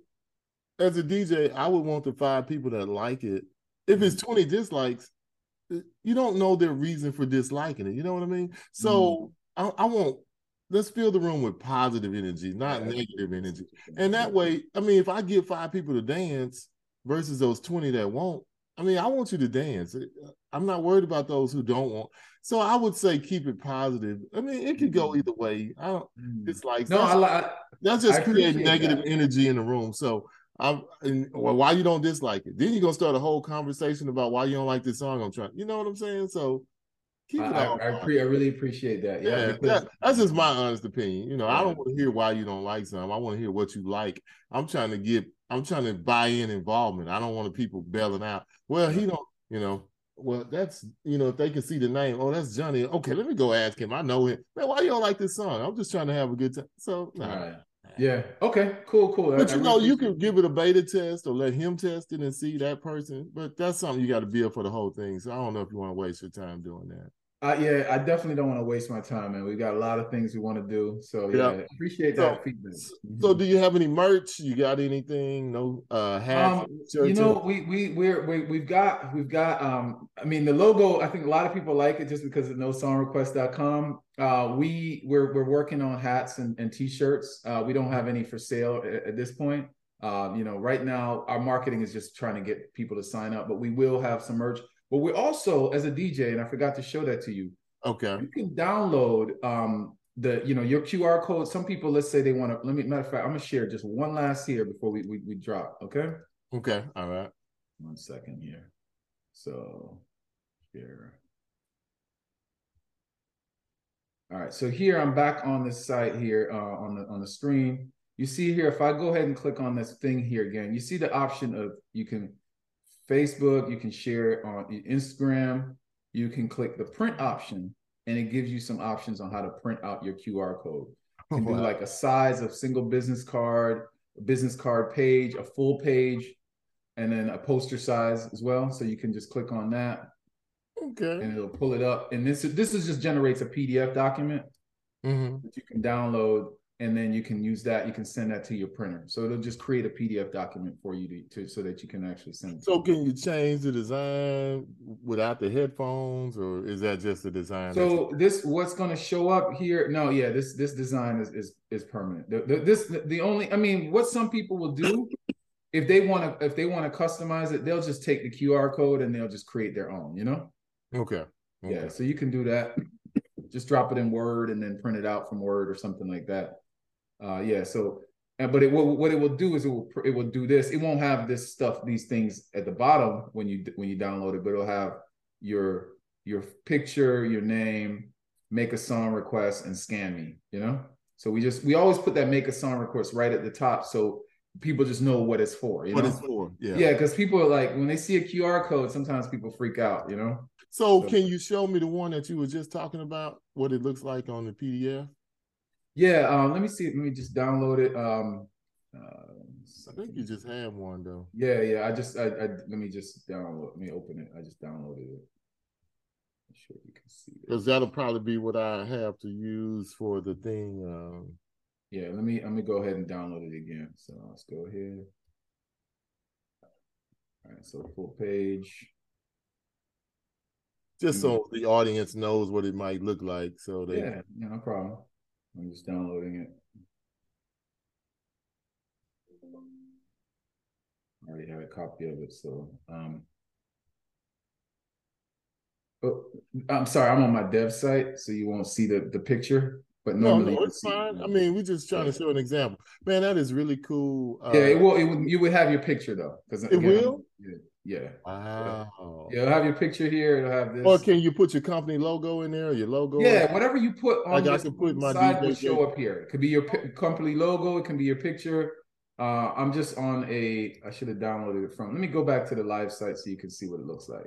as a DJ, I would want the five people that like it. If it's mm-hmm. 20 dislikes, you don't know their reason for disliking it. You know what I mean? So mm. I, I want let's fill the room with positive energy, not yeah. negative energy. And that way, I mean, if I get five people to dance versus those 20 that won't, I mean, I want you to dance. I'm not worried about those who don't want. So I would say keep it positive. I mean, it could go mm-hmm. either way. I don't. Mm. It's like no, that's, I, that's just creating negative that. energy in the room. So I'm and, well, why you don't dislike it. Then you're gonna start a whole conversation about why you don't like this song. I'm trying, you know what I'm saying? So keep it I, I, I, pre- I really appreciate that. Yeah, yeah that, that's just my honest opinion. You know, yeah. I don't want to hear why you don't like something. I want to hear what you like. I'm trying to get, I'm trying to buy in involvement. I don't want people bailing out. Well, he don't, you know. Well, that's you know, if they can see the name, oh, that's Johnny. Okay, let me go ask him. I know him. Man, why you don't like this song? I'm just trying to have a good time. So, nah. Right. Yeah. Okay. Cool. Cool. But I, you know, you can give it a beta test or let him test it and see that person. But that's something you got to build for the whole thing. So I don't know if you want to waste your time doing that. Uh, yeah, I definitely don't want to waste my time, man. We've got a lot of things we want to do. So yeah, yeah. appreciate that feedback. So do you have any merch? You got anything? No uh hats? Um, you know, we we we're we, we've got we've got um I mean the logo, I think a lot of people like it just because of nosongrequest.com. Uh we we're we're working on hats and, and t-shirts. Uh we don't have any for sale at, at this point. Um, you know, right now our marketing is just trying to get people to sign up, but we will have some merch. But we also, as a DJ, and I forgot to show that to you. Okay. You can download um the you know your QR code. Some people, let's say they want to. Let me matter of fact, I'm gonna share just one last here before we we, we drop. Okay. Okay. All right. One second here. So here. All right. So here I'm back on this site here uh, on the on the screen. You see here, if I go ahead and click on this thing here again, you see the option of you can Facebook, you can share it on Instagram, you can click the print option and it gives you some options on how to print out your QR code. You can wow. do like a size of single business card, a business card page, a full page, and then a poster size as well. So you can just click on that. Okay. And it'll pull it up. And this this is just generates a PDF document mm-hmm. that you can download and then you can use that. You can send that to your printer. So it'll just create a PDF document for you to, to so that you can actually send. It so can you change the design without the headphones, or is that just the design? So this what's going to show up here? No, yeah, this this design is is is permanent. The, the, this the only I mean, what some people will do. if they want to if they want to customize it they'll just take the qr code and they'll just create their own you know okay. okay. yeah so you can do that just drop it in word and then print it out from word or something like that uh, yeah. So, but it will, what it will do is it will it will do this. It won't have this stuff, these things at the bottom when you when you download it, but it'll have your your picture, your name, make a song request, and scan me. You know. So we just we always put that make a song request right at the top, so people just know what it's for. You what know? it's for. Yeah. Yeah, because people are like when they see a QR code, sometimes people freak out. You know. So, so can you show me the one that you were just talking about? What it looks like on the PDF? Yeah, um, let me see. Let me just download it. Um, uh, I think you just had one though. Yeah, yeah. I just, I, I let me just download. Let me open it. I just downloaded it. I'm sure you can see it. Because that'll probably be what I have to use for the thing. Um, yeah, let me. Let me go ahead and download it again. So let's go ahead. All right, so full page. Just so the audience knows what it might look like. So they yeah, yeah, no problem. I'm just downloading it. I already have a copy of it, so um oh, I'm sorry, I'm on my dev site, so you won't see the the picture. But normally, no, no it's fine. I mean, we're just trying yeah. to show an example. Man, that is really cool. Uh, yeah, it will. It would, you would have your picture though, because it will. Yeah, yeah. Wow. Yeah, it'll have your picture here. It'll have this. Or can you put your company logo in there? your logo? Yeah, whatever you put on like I can put my side will show up here. It could be your company logo. It can be your picture. Uh, I'm just on a. I should have downloaded it from. Let me go back to the live site so you can see what it looks like.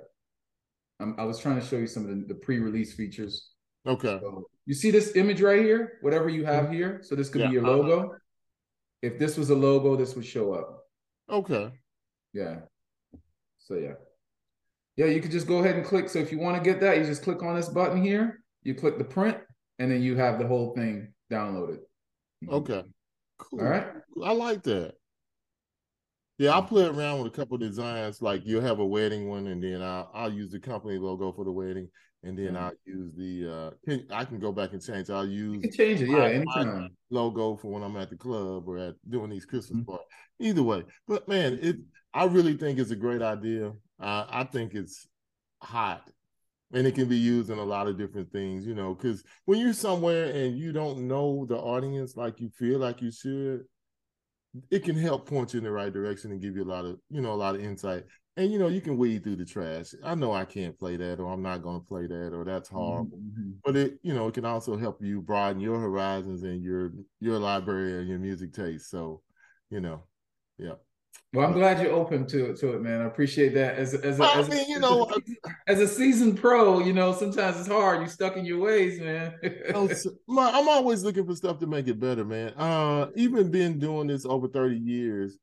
I'm, i was trying to show you some of the, the pre-release features. Okay. So you see this image right here? Whatever you have mm-hmm. here. So this could yeah. be your logo. Uh-huh. If this was a logo, this would show up. Okay. Yeah. So yeah. Yeah, you could just go ahead and click. So if you want to get that, you just click on this button here. You click the print, and then you have the whole thing downloaded. Mm-hmm. Okay. Cool. All right. I like that. Yeah, I'll play around with a couple designs. Like you'll have a wedding one, and then I'll, I'll use the company logo for the wedding, and then I'll use the. uh can, I can go back and change. I'll use you change it, yeah, my, anytime. My logo for when I'm at the club or at doing these Christmas mm-hmm. parties. Either way, but man, it I really think it's a great idea. Uh, I think it's hot and it can be used in a lot of different things, you know, because when you're somewhere and you don't know the audience like you feel like you should, it can help point you in the right direction and give you a lot of you know a lot of insight and you know you can weed through the trash i know i can't play that or i'm not going to play that or that's horrible mm-hmm. but it you know it can also help you broaden your horizons and your your library and your music taste so you know yeah well, I'm glad you're open to it, to it, man. I appreciate that. As as a, I as, mean, you know, as a, as a seasoned pro, you know, sometimes it's hard. You're stuck in your ways, man. I'm always looking for stuff to make it better, man. Uh, even been doing this over 30 years,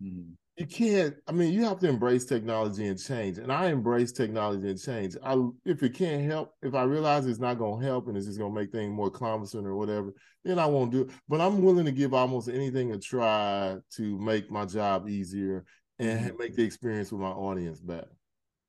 mm you can't i mean you have to embrace technology and change and i embrace technology and change i if it can't help if i realize it's not going to help and it's just going to make things more cumbersome or whatever then i won't do it but i'm willing to give almost anything a try to make my job easier and mm-hmm. make the experience with my audience better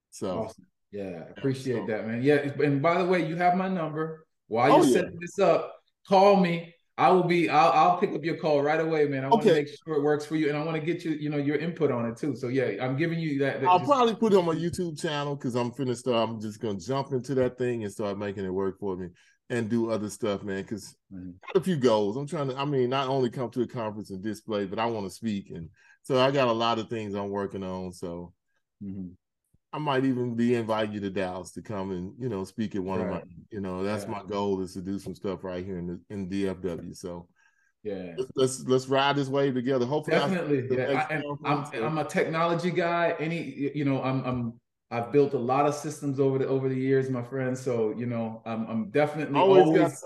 so awesome. yeah appreciate so, that man yeah and by the way you have my number while you're oh, yeah. setting this up call me I will be. I'll, I'll pick up your call right away, man. I want to make sure it works for you, and I want to get you, you know, your input on it too. So yeah, I'm giving you that. that I'll just, probably put it on my YouTube channel because I'm finished. I'm just gonna jump into that thing and start making it work for me and do other stuff, man. Because mm-hmm. got a few goals. I'm trying to. I mean, not only come to a conference and display, but I want to speak, and so I got a lot of things I'm working on. So. Mm-hmm. I might even be inviting you to Dallas to come and you know speak at one right. of my you know that's yeah. my goal is to do some stuff right here in the in DFW. So yeah, let's let's, let's ride this wave together. Hopefully, definitely. Yeah, I, I'm I'm a technology guy. Any you know I'm I'm I've built a lot of systems over the over the years, my friend. So you know I'm I'm definitely always, always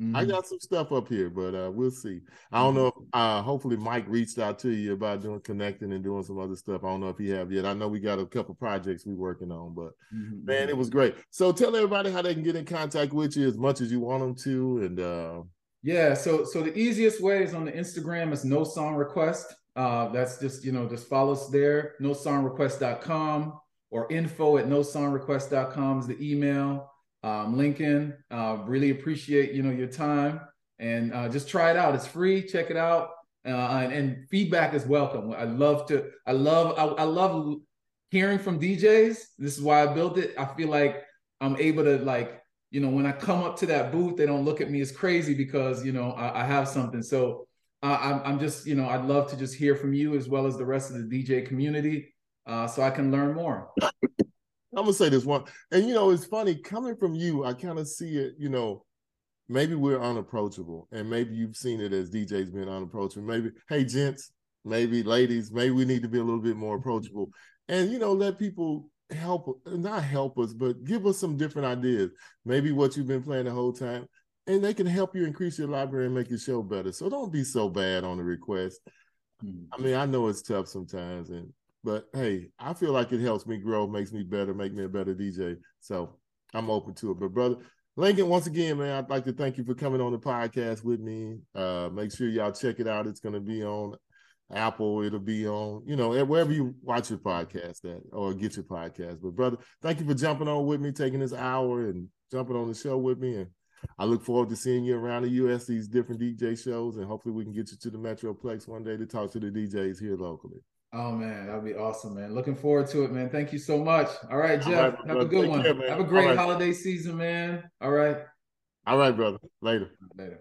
Mm-hmm. I got some stuff up here, but uh, we'll see. I don't mm-hmm. know. If, uh, hopefully, Mike reached out to you about doing connecting and doing some other stuff. I don't know if he have yet. I know we got a couple projects we working on, but mm-hmm. man, it was great. So tell everybody how they can get in contact with you as much as you want them to, and uh, yeah. So so the easiest way is on the Instagram is no song request. Uh, that's just you know just follow us there. Nosongrequest.com or info at nosongrequest.com is the email um, Lincoln. Uh, really appreciate you know your time and uh, just try it out. It's free. Check it out. Uh, and, and, feedback is welcome. I love to. I love. I, I, love hearing from DJs. This is why I built it. I feel like I'm able to like you know when I come up to that booth, they don't look at me as crazy because you know I, I have something. So I'm, I'm just you know I'd love to just hear from you as well as the rest of the DJ community, uh, so I can learn more. I'm gonna say this one, and you know, it's funny coming from you. I kind of see it. You know, maybe we're unapproachable, and maybe you've seen it as DJs being unapproachable. Maybe, hey, gents, maybe ladies, maybe we need to be a little bit more approachable, and you know, let people help, not help us, but give us some different ideas. Maybe what you've been playing the whole time, and they can help you increase your library and make your show better. So don't be so bad on the request. Hmm. I mean, I know it's tough sometimes, and but hey, I feel like it helps me grow, makes me better, make me a better DJ. So I'm open to it. But brother Lincoln, once again, man, I'd like to thank you for coming on the podcast with me. Uh, make sure y'all check it out. It's going to be on Apple. It'll be on, you know, wherever you watch your podcast at or get your podcast. But brother, thank you for jumping on with me, taking this hour and jumping on the show with me. And I look forward to seeing you around the U.S. these different DJ shows, and hopefully we can get you to the Metroplex one day to talk to the DJs here locally. Oh man, that'd be awesome, man. Looking forward to it, man. Thank you so much. All right, Jeff. All right, have a good Take one. Care, have a great right. holiday season, man. All right. All right, brother. Later. Later.